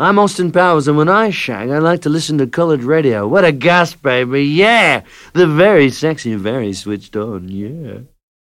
I'm Austin Powers, and when I shag, I like to listen to college radio. What a gas, baby! Yeah! The very sexy, very switched on, yeah.